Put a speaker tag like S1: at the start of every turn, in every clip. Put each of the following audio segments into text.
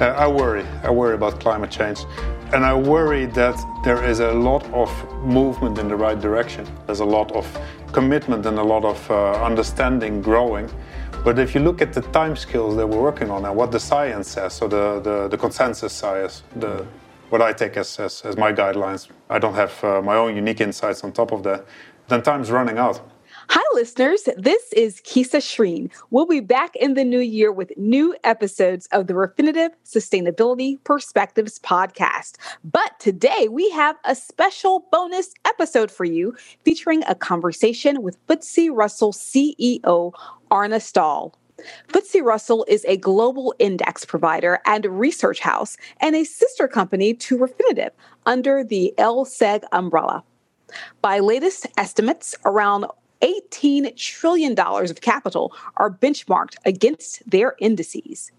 S1: Uh, I worry. I worry about climate change. And I worry that there is a lot of movement in the right direction. There's a lot of commitment and a lot of uh, understanding growing. But if you look at the time scales that we're working on and what the science says, so the, the, the consensus science, the, what I take as, as, as my guidelines, I don't have uh, my own unique insights on top of that, then time's running out.
S2: Hi, listeners. This is Kisa Shreen. We'll be back in the new year with new episodes of the Refinitiv Sustainability Perspectives podcast. But today we have a special bonus episode for you featuring a conversation with FTSE Russell CEO Arne Staal. FTSE Russell is a global index provider and research house and a sister company to Refinitiv under the LSEG umbrella. By latest estimates, around $18 trillion of capital are benchmarked against their indices.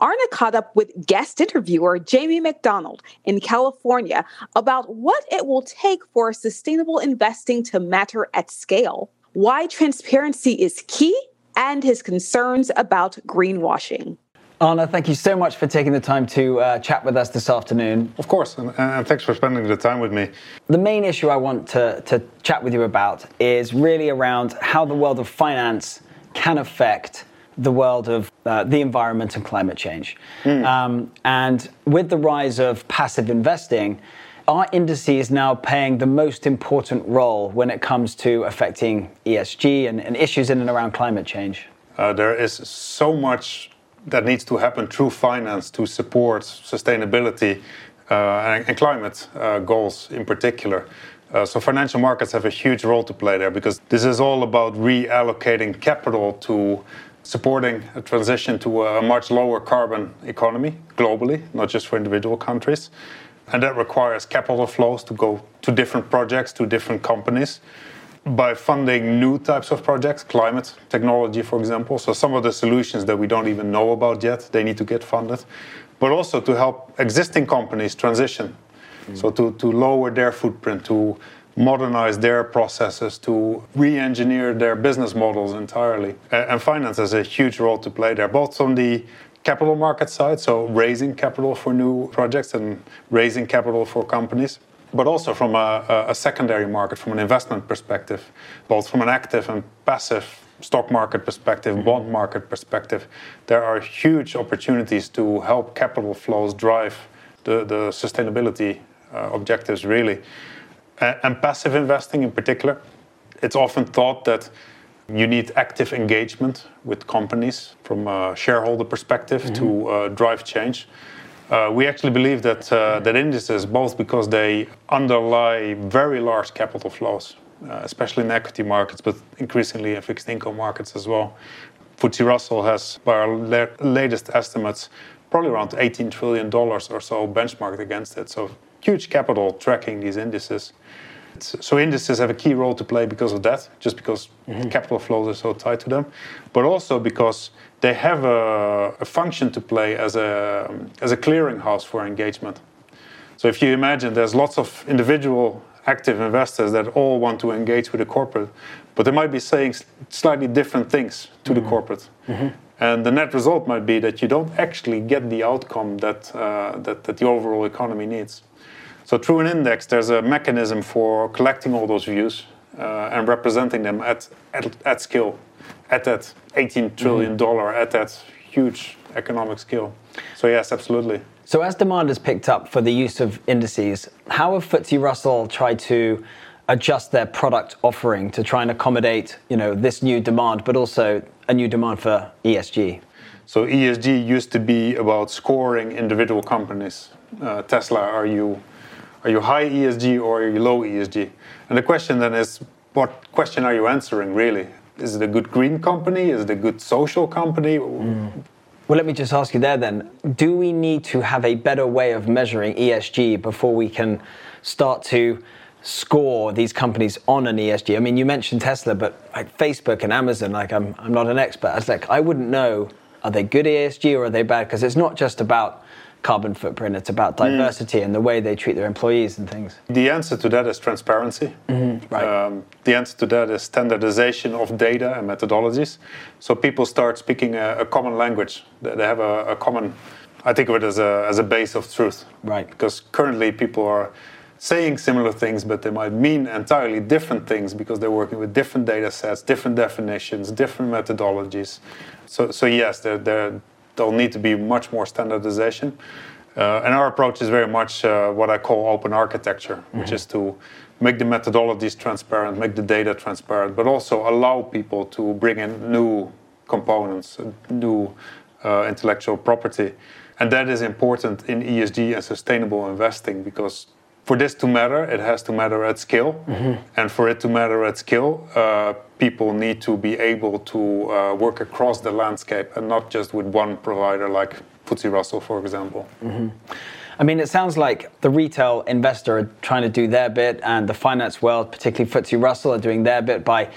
S2: Arne caught up with guest interviewer Jamie McDonald in California about what it will take for sustainable investing to matter at scale, why transparency is key, and his concerns about greenwashing.
S3: Arne, thank you so much for taking the time to uh, chat with us this afternoon.
S1: Of course, and, and, thanks for spending the time with me.
S3: The main issue I want to, to chat with you about is really around how the world of finance can affect the world of uh, the environment and climate change. Mm. Um, and with the rise of passive investing, our industry is now playing the most important role when it comes to affecting ESG and, and issues in and around climate change?
S1: Uh, there is so much that needs to happen through finance to support sustainability uh, and, and, climate uh, goals in particular. Uh, so financial markets have a huge role to play there because this is all about reallocating capital to supporting a transition to a much lower carbon economy globally, not just for individual countries. And that requires capital flows to go to different projects, to different companies by funding new types of projects, climate technology, for example. So some of the solutions that we don't even know about yet, they need to get funded, but also to help existing companies transition. Mm. So to, to lower their footprint, to modernize their processes, to re-engineer their business models entirely. And finance has a huge role to play there, both on the capital market side, so raising capital for new projects and raising capital for companies but also from a, a, secondary market, from an investment perspective, both from an active and passive stock market perspective, mm-hmm. bond market perspective, there are huge opportunities to help capital flows drive the, the sustainability uh, objectives, really. And, and passive investing in particular, it's often thought that you need active engagement with companies from a shareholder perspective mm-hmm. to uh, drive change. Uh, we actually believe that uh, that indices, both because they underlie very large capital flows, uh, especially in equity markets, but increasingly in fixed income markets as well. FTSE Russell has, by our la- latest estimates, probably around 18 trillion dollars or so benchmarked against it. So huge capital tracking these indices. So indices have a key role to play because of that, just because mm-hmm. capital flows are so tied to them, but also because they have a, a, function to play as a as a clearinghouse for engagement. So if you imagine, there's lots of individual active investors that all want to engage with a corporate, but they might be saying slightly different things to mm-hmm. the corporate. Mm-hmm. And the net result might be that you don't actually get the outcome that, uh, that, that the overall economy needs. So through an index, there's a mechanism for collecting all those views uh, and representing them at, at, at scale, at that 18 trillion dollar, mm-hmm. at that huge economic scale. So yes, absolutely.
S3: So as demand has picked up for the use of indices, how have FTSE Russell tried to adjust their product offering to try and accommodate, you know, this new demand, but also a new demand for ESG?
S1: So ESG used to be about scoring individual companies. Uh, Tesla, are you are you high ESG or are you low ESG? And the question then is, what question are you answering really? Is it a good green company? Is it a good social company? Mm.
S3: Well, let me just ask you there then. Do we need to have a better way of measuring ESG before we can start to score these companies on an ESG? I mean, you mentioned Tesla, but like Facebook and Amazon, like I'm, I'm not an expert. I was like, I wouldn't know, are they good ESG or are they bad? Because it's not just about carbon footprint. It's about mm. diversity mm. and the way they treat their employees and things.
S1: The answer to that is transparency. Mm-hmm. Right. Um, the answer to that is standardization of data and methodologies. So people start speaking a, a common language. They have a, a, common I think of it as a, as a base of truth.
S3: Right.
S1: Because currently people are saying similar things, but they might mean entirely different things because they're working with different data sets, different definitions, different methodologies. So, so yes, there, there, there'll need to be much more standardization. Uh, and our approach is very much uh, what I call open architecture, mm-hmm. which is to make the methodologies transparent, make the data transparent, but also allow people to bring in new components, new uh, intellectual property. And that is important in ESG and sustainable investing because for this to matter, it has to matter at scale. Mm-hmm. And for it to matter at scale, uh, people need to be able to uh, work across the landscape and not just with one provider like FTSE Russell, for example.
S3: Mm-hmm. I mean, it sounds like the retail investor are trying to do their bit, and the finance world, particularly FTSE Russell, are doing their bit by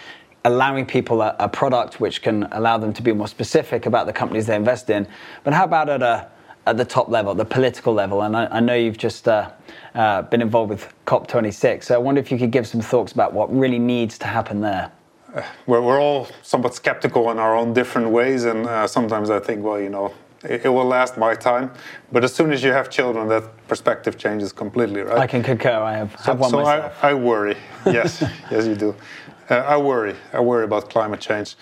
S3: allowing people a, a, product which can allow them to be more specific about the companies they invest in. But how about at a at the top level, the political level? And I, I know you've just uh, uh, been involved with COP26, so I wonder if you could give some thoughts about what really needs to happen there.
S1: Uh, we're, we're all somewhat skeptical in our own different ways, and uh, sometimes I think, well, you know, it, it, will last my time. But as soon as you have children, that perspective changes completely, right? I
S3: can concur. I have, so, have one
S1: so
S3: myself.
S1: I, I worry. yes, yes, you do. Uh, I worry. I worry about climate change.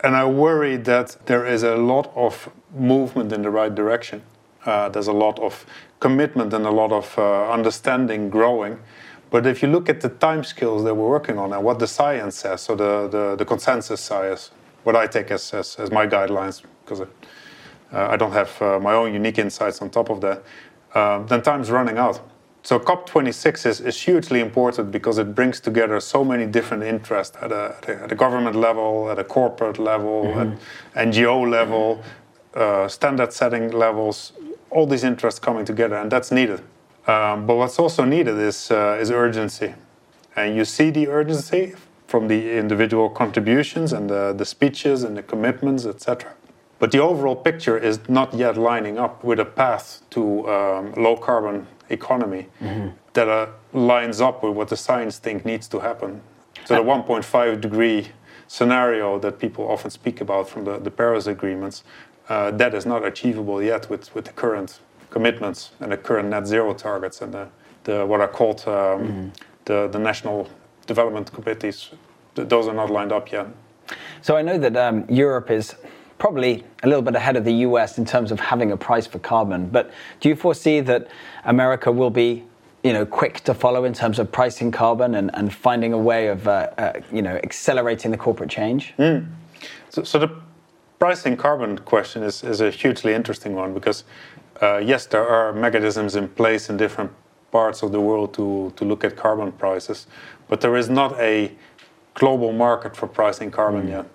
S1: And I worry that there is a lot of movement in the right direction. Uh, there's a lot of commitment and a lot of uh, understanding growing. But if you look at the time scales that we're working on and what the science says, so the, the, the consensus science, what I take as, as, as my guidelines, because uh, I don't have uh, my own unique insights on top of that, uh, then time's running out. So COP26 is, is hugely important because it brings together so many different interests at a, at a, at a government level, at a corporate level, mm-hmm. at NGO level, uh, standard setting levels, all these interests coming together, and that's needed. Um, but what's also needed is, uh, is urgency. And you see the urgency from the individual contributions and the, the speeches and the commitments, etc. But the overall picture is not yet lining up with a path to um, low carbon economy mm-hmm. that uh, lines up with what the science think needs to happen. So the 1.5 degree scenario that people often speak about from the, the Paris agreements, that is not achievable yet with, with the current commitments and the current net zero targets and the, the what are called um, mm-hmm. the, the national development committees. Those are not lined up yet.
S3: So I know that um, Europe is probably a little bit ahead of the US in terms of having a price for carbon. But do you foresee that America will be you know, quick to follow in terms of pricing carbon and, and finding a way of uh, uh, you know, accelerating the corporate change?
S1: Mm. So, so, the pricing carbon question is, is a hugely interesting one because, uh, yes, there are mechanisms in place in different parts of the world to, to look at carbon prices, but there is not a global market for pricing carbon mm. yet.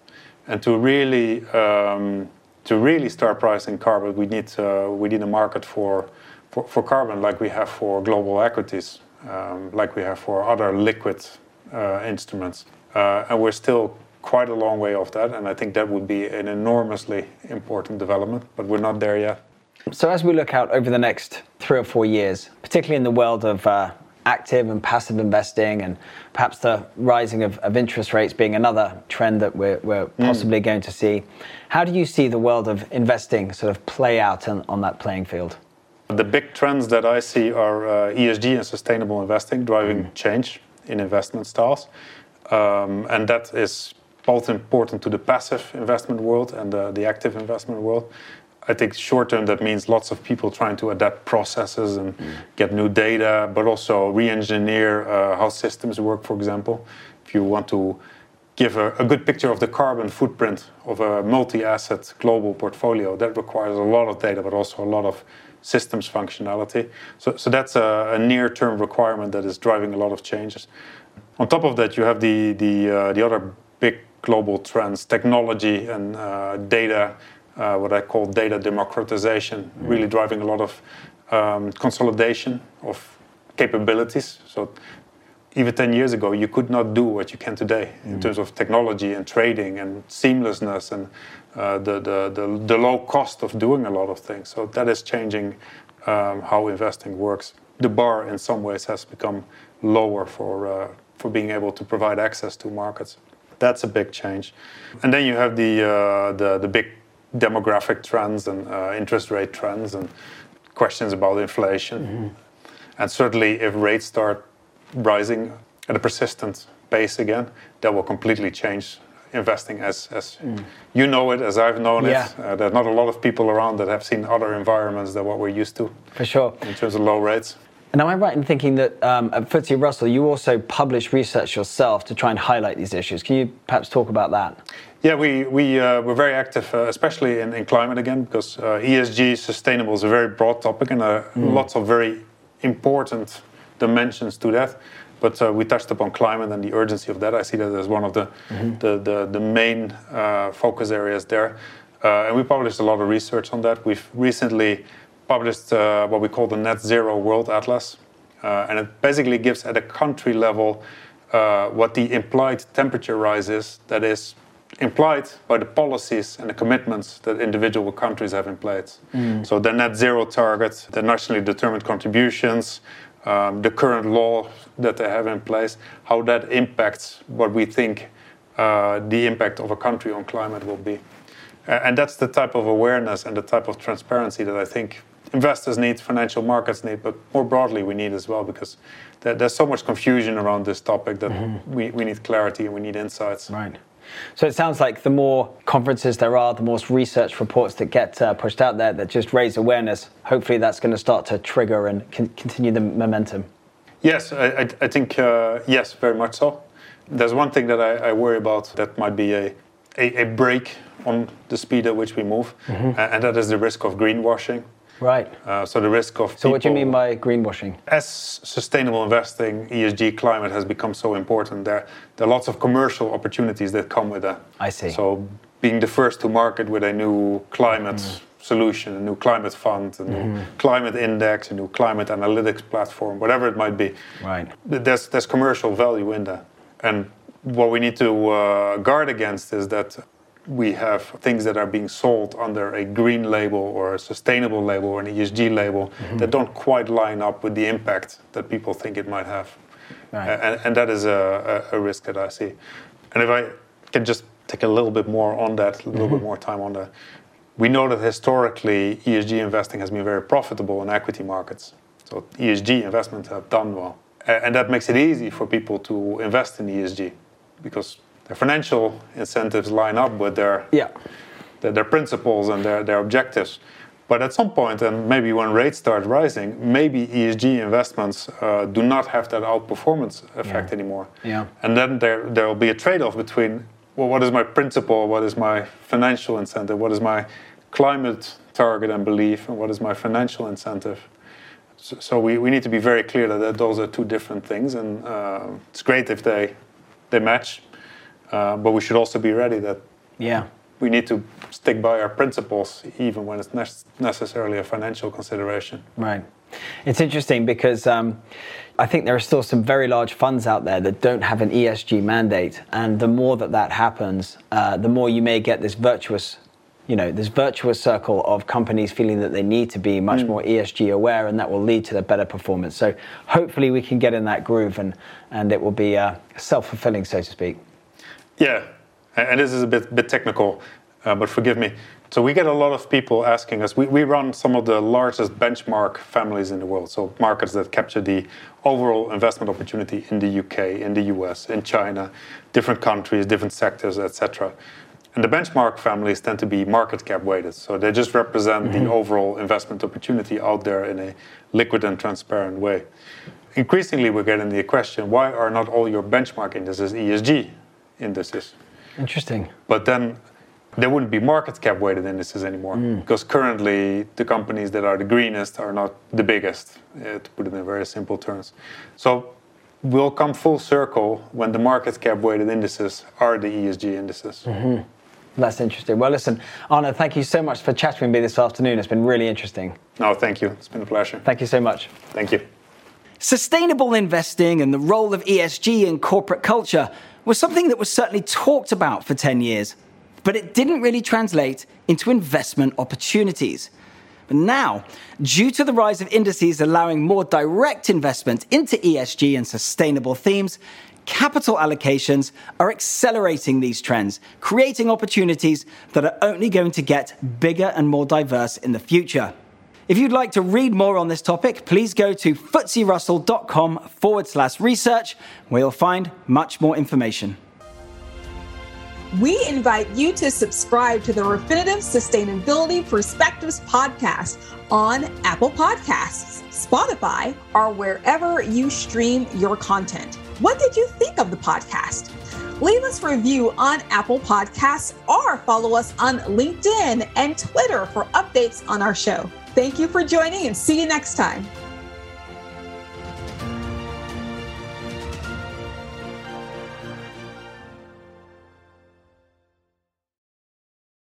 S1: And to really um, to really start pricing carbon, we need uh, we need a market for, for, for carbon like we have for global equities, um, like we have for other liquid uh, instruments, uh, and we're still quite a long way off that. And I think that would be an enormously important development, but we're not there yet.
S3: So as we look out over the next three or four years, particularly in the world of uh, active and passive investing, and perhaps the rising of, of interest rates being another trend that we're, we're mm. possibly going to see. How do you see the world of investing sort of play out on, on that playing field?
S1: The big trends that I see are uh, ESG and sustainable investing driving mm. change in investment styles. Um, and that is both important to the passive investment world and the, the active investment world. I think short term that means lots of people trying to adapt processes and mm. get new data, but also re-engineer uh, how systems work. For example, if you want to give a, a, good picture of the carbon footprint of a multi-asset global portfolio, that requires a lot of data, but also a lot of systems functionality. So, so that's a, a near-term requirement that is driving a lot of changes. On top of that, you have the the uh, the other big global trends, technology and uh, data uh, what I call data democratization, mm. really driving a lot of um, consolidation of capabilities. So even 10 years ago, you could not do what you can today mm. in terms of technology and trading and seamlessness and uh, the, the, the, the, low cost of doing a lot of things. So that is changing um, how investing works. The bar, in some ways, has become lower for, uh, for being able to provide access to markets. That's a big change. And then you have the, uh, the, the big demographic trends and uh, interest rate trends and questions about inflation. Mm-hmm. And certainly, if rates start rising at a persistent pace again, that will completely change investing as, as mm. you know it, as I've known yeah. it. Uh, there's not a lot of people around that have seen other environments than what we're used to.
S3: For sure.
S1: In terms of low rates.
S3: And am I right in thinking that um, at FTSE Russell, you also publish research yourself to try and highlight these issues? Can you perhaps talk about that?
S1: Yeah, we, we, uh, we're very active, uh, especially in, in climate again, because uh, ESG, sustainable, is a very broad topic and mm. lots of very important dimensions to that. But uh, we touched upon climate and the urgency of that. I see that as one of the, mm-hmm. the, the, the, main uh, focus areas there. and we published a lot of research on that. We've recently published uh, what we call the Net Zero World Atlas. Uh, and it basically gives at a country level uh, what the implied temperature rise is that is implied by the policies and the commitments that individual countries have in place. Mm. So the net zero target, the nationally determined contributions, um, the current law that they have in place, how that impacts what we think uh, the impact of a country on climate will be. Uh, and that's the type of awareness and the type of transparency that I think investors need, financial markets need, but more broadly we need as well because there, there's so much confusion around this topic that mm-hmm. we, we need clarity and we need insights.
S3: Right. So it sounds like the more conferences there are, the more research reports that get uh, pushed out there that just raise awareness, hopefully that's going to start to trigger and con- continue the momentum.
S1: Yes, I, I, think, uh, yes, very much so. There's one thing that I, I worry about that might be a, a, a, break on the speed at which we move, mm-hmm. and that is the risk of greenwashing.
S3: Right.
S1: Uh, so the risk of.
S3: So what do you mean by greenwashing?
S1: As sustainable investing, ESG, climate has become so important. There, there are lots of commercial opportunities that come with that.
S3: I see.
S1: So being the first to market with a new climate mm. solution, a new climate fund, a new mm. climate index, a new climate analytics platform, whatever it might be.
S3: Right.
S1: There's there's commercial value in that, and what we need to uh, guard against is that we have things that are being sold under a green label or a sustainable label or an ESG label mm-hmm. that don't quite line up with the impact that people think it might have. Right. And, and, that is a, a, risk that I see. And if I can just take a little bit more on that, a little mm-hmm. bit more time on that, we know that historically ESG investing has been very profitable in equity markets. So ESG investments have done well. And that makes it easy for people to invest in ESG because their financial incentives line up with their
S3: yeah.
S1: their, their principles and their, their objectives. But at some point, and maybe when rates start rising, maybe ESG investments uh, do not have that outperformance effect
S3: yeah.
S1: anymore.
S3: Yeah.
S1: And then there there will be a trade-off between well, what is my principle, what is my financial incentive, what is my climate target and belief, and what is my financial incentive. So, so we, we need to be very clear that, that those are two different things, and uh, it's great if they they match. Uh, but we should also be ready that
S3: yeah
S1: we need to stick by our principles even when it's ne- necessarily a financial consideration.
S3: Right. It's interesting because um, I think there are still some very large funds out there that don't have an ESG mandate, and the more that that happens, uh, the more you may get this virtuous, you know, this virtuous circle of companies feeling that they need to be much mm. more ESG aware, and that will lead to the better performance. So hopefully we can get in that groove, and and it will be uh, self fulfilling, so to speak.
S1: Yeah, and this is a bit, bit technical, uh, but forgive me. So we get a lot of people asking us. We, we run some of the largest benchmark families in the world, so markets that capture the overall investment opportunity in the UK, in the US, in China, different countries, different sectors, etc. And the benchmark families tend to be market cap weighted, so they just represent mm-hmm. the overall investment opportunity out there in a liquid and transparent way. Increasingly, we're getting the question: Why are not all your benchmark indices ESG indices.
S3: Interesting.
S1: But then there wouldn't be market cap weighted indices anymore mm. because currently the companies that are the greenest are not the biggest, uh, to put it in very simple terms. So we'll come full circle when the market cap weighted indices are the ESG indices.
S3: Mm-hmm. That's interesting. Well, listen, Arne, thank you so much for chatting with me this afternoon. It's been really interesting.
S1: No, thank you. It's been a pleasure.
S3: Thank you so much.
S1: Thank you.
S4: Sustainable investing and the role of ESG in corporate culture was something that was certainly talked about for 10 years, but it didn't really translate into investment opportunities. But now, due to the rise of indices allowing more direct investment into ESG and sustainable themes,
S3: capital allocations are accelerating these trends, creating opportunities that are only going to get bigger and more diverse in the future. If you'd like to read more on this topic, please go to ftserussell.com forward slash research, where you'll find much more information.
S2: We invite you to subscribe to the Refinitiv Sustainability Perspectives podcast on Apple Podcasts, Spotify, or wherever you stream your content. What did you think of the podcast? Leave us a review on Apple Podcasts or follow us on LinkedIn and Twitter for updates on our show. Thank you for joining and see you next time.